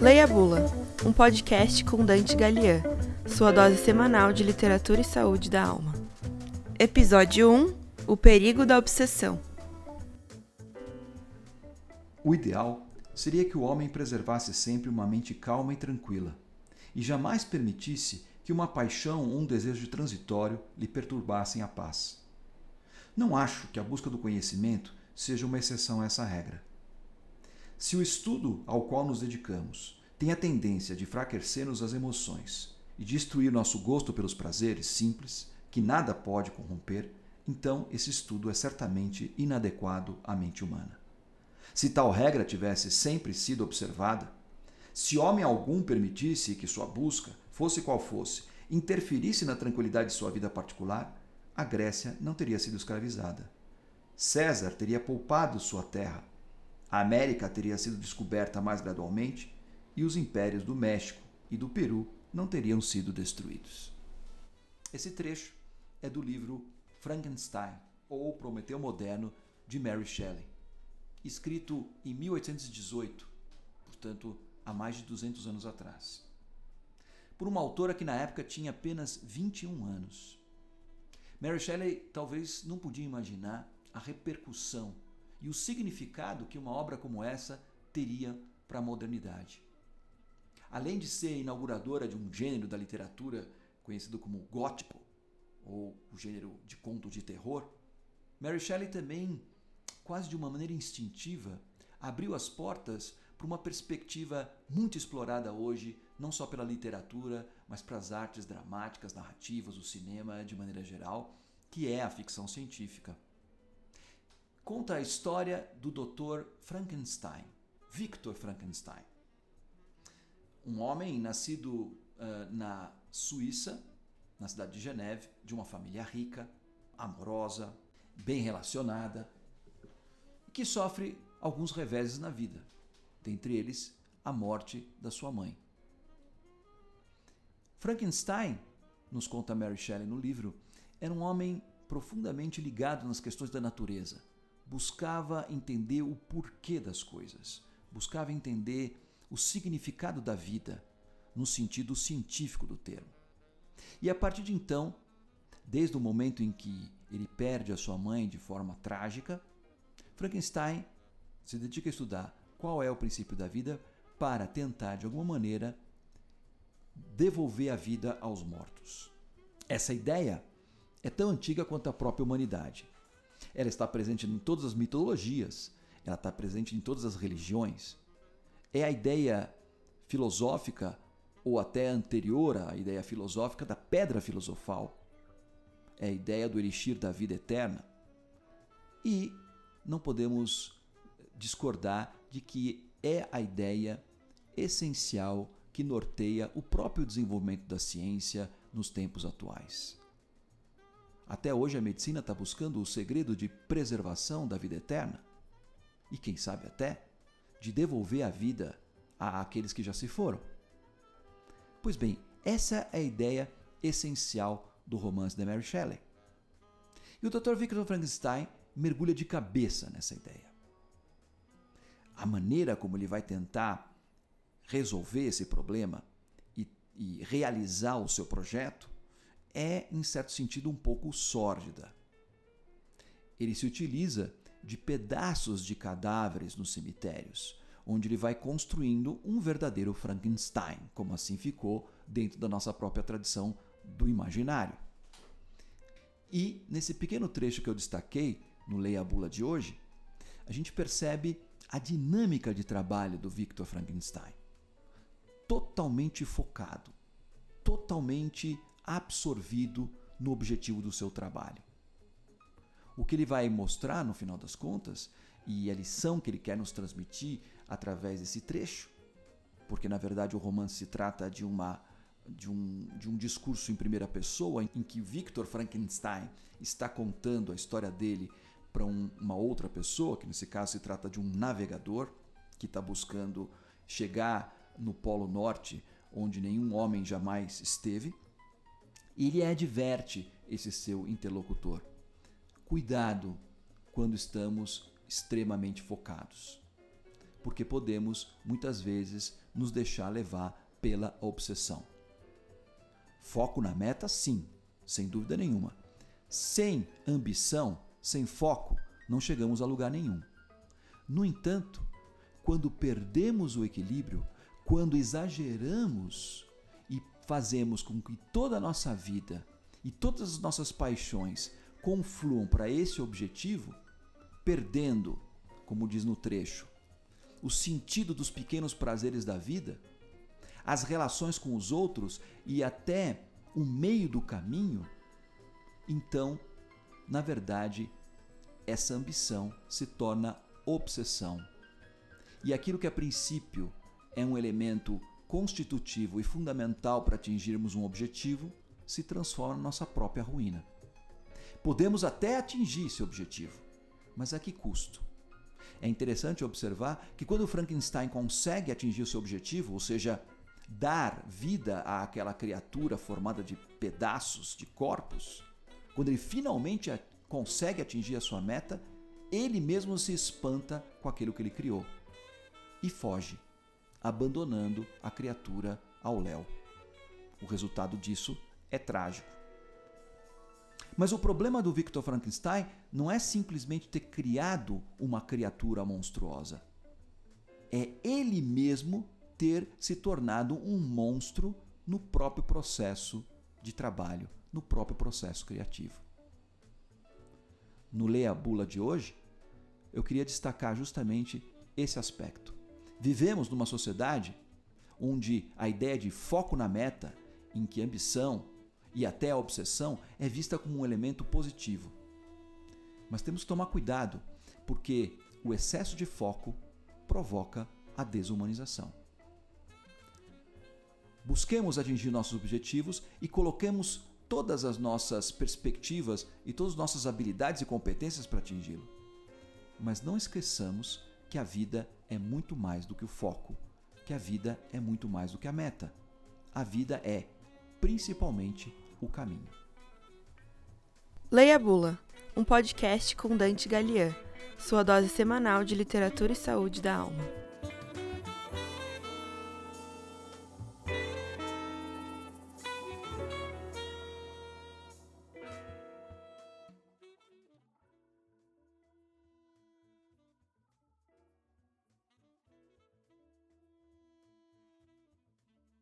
Leia Bula, um podcast com Dante Galian, sua dose semanal de literatura e saúde da alma. Episódio 1 O perigo da obsessão. O ideal seria que o homem preservasse sempre uma mente calma e tranquila, e jamais permitisse que uma paixão ou um desejo transitório lhe perturbassem a paz. Não acho que a busca do conhecimento seja uma exceção a essa regra. Se o estudo ao qual nos dedicamos tem a tendência de enfraquecer-nos as emoções e destruir nosso gosto pelos prazeres simples, que nada pode corromper, então esse estudo é certamente inadequado à mente humana. Se tal regra tivesse sempre sido observada, se homem algum permitisse que sua busca, fosse qual fosse, interferisse na tranquilidade de sua vida particular, a Grécia não teria sido escravizada. César teria poupado sua terra. A América teria sido descoberta mais gradualmente e os impérios do México e do Peru não teriam sido destruídos. Esse trecho é do livro Frankenstein, ou Prometeu Moderno, de Mary Shelley, escrito em 1818, portanto, há mais de 200 anos atrás, por uma autora que na época tinha apenas 21 anos. Mary Shelley talvez não podia imaginar a repercussão e o significado que uma obra como essa teria para a modernidade. Além de ser inauguradora de um gênero da literatura conhecido como gótico, ou o gênero de conto de terror, Mary Shelley também, quase de uma maneira instintiva, abriu as portas para uma perspectiva muito explorada hoje, não só pela literatura, mas para as artes dramáticas, narrativas, o cinema de maneira geral, que é a ficção científica. Conta a história do Dr. Frankenstein, Victor Frankenstein. Um homem nascido uh, na Suíça, na cidade de Geneve, de uma família rica, amorosa, bem relacionada, que sofre alguns reveses na vida, dentre eles a morte da sua mãe. Frankenstein, nos conta Mary Shelley no livro, era um homem profundamente ligado nas questões da natureza. Buscava entender o porquê das coisas, buscava entender o significado da vida no sentido científico do termo. E a partir de então, desde o momento em que ele perde a sua mãe de forma trágica, Frankenstein se dedica a estudar qual é o princípio da vida para tentar, de alguma maneira, devolver a vida aos mortos. Essa ideia é tão antiga quanto a própria humanidade. Ela está presente em todas as mitologias, ela está presente em todas as religiões. É a ideia filosófica, ou até anterior à ideia filosófica, da pedra filosofal. É a ideia do elixir da vida eterna. E não podemos discordar de que é a ideia essencial que norteia o próprio desenvolvimento da ciência nos tempos atuais. Até hoje a medicina está buscando o segredo de preservação da vida eterna e, quem sabe até, de devolver a vida a aqueles que já se foram. Pois bem, essa é a ideia essencial do romance de Mary Shelley. E o Dr. Victor Frankenstein mergulha de cabeça nessa ideia. A maneira como ele vai tentar resolver esse problema e, e realizar o seu projeto é, em certo sentido, um pouco sórdida. Ele se utiliza de pedaços de cadáveres nos cemitérios, onde ele vai construindo um verdadeiro Frankenstein, como assim ficou dentro da nossa própria tradição do imaginário. E nesse pequeno trecho que eu destaquei no Leia a Bula de hoje, a gente percebe a dinâmica de trabalho do Victor Frankenstein. Totalmente focado, totalmente absorvido no objetivo do seu trabalho. O que ele vai mostrar no final das contas, e a lição que ele quer nos transmitir através desse trecho, porque na verdade o romance se trata de uma de um, de um discurso em primeira pessoa em que Victor Frankenstein está contando a história dele para um, uma outra pessoa, que nesse caso se trata de um navegador que está buscando chegar no Polo Norte, onde nenhum homem jamais esteve, e ele adverte esse seu interlocutor. Cuidado quando estamos extremamente focados. porque podemos muitas vezes nos deixar levar pela obsessão. Foco na meta, sim, sem dúvida nenhuma. Sem ambição, sem foco, não chegamos a lugar nenhum. No entanto, quando perdemos o equilíbrio, quando exageramos fazemos com que toda a nossa vida e todas as nossas paixões confluam para esse objetivo, perdendo, como diz no trecho, o sentido dos pequenos prazeres da vida, as relações com os outros e até o meio do caminho, então, na verdade, essa ambição se torna obsessão. E aquilo que a princípio é um elemento constitutivo e fundamental para atingirmos um objetivo se transforma na nossa própria ruína. Podemos até atingir esse objetivo, mas a que custo? É interessante observar que quando Frankenstein consegue atingir o seu objetivo, ou seja, dar vida àquela criatura formada de pedaços, de corpos, quando ele finalmente consegue atingir a sua meta, ele mesmo se espanta com aquilo que ele criou e foge, abandonando a criatura ao léu. O resultado disso é trágico. Mas o problema do Victor Frankenstein não é simplesmente ter criado uma criatura monstruosa. É ele mesmo ter se tornado um monstro no próprio processo de trabalho, no próprio processo criativo. No Leia Bula de hoje, eu queria destacar justamente esse aspecto. Vivemos numa sociedade onde a ideia de foco na meta, em que ambição, e até a obsessão é vista como um elemento positivo. Mas temos que tomar cuidado, porque o excesso de foco provoca a desumanização. Busquemos atingir nossos objetivos e coloquemos todas as nossas perspectivas e todas as nossas habilidades e competências para atingi-lo. Mas não esqueçamos que a vida é muito mais do que o foco, que a vida é muito mais do que a meta. A vida é, principalmente, o caminho. Leia Bula, um podcast com Dante Galian, sua dose semanal de literatura e saúde da alma.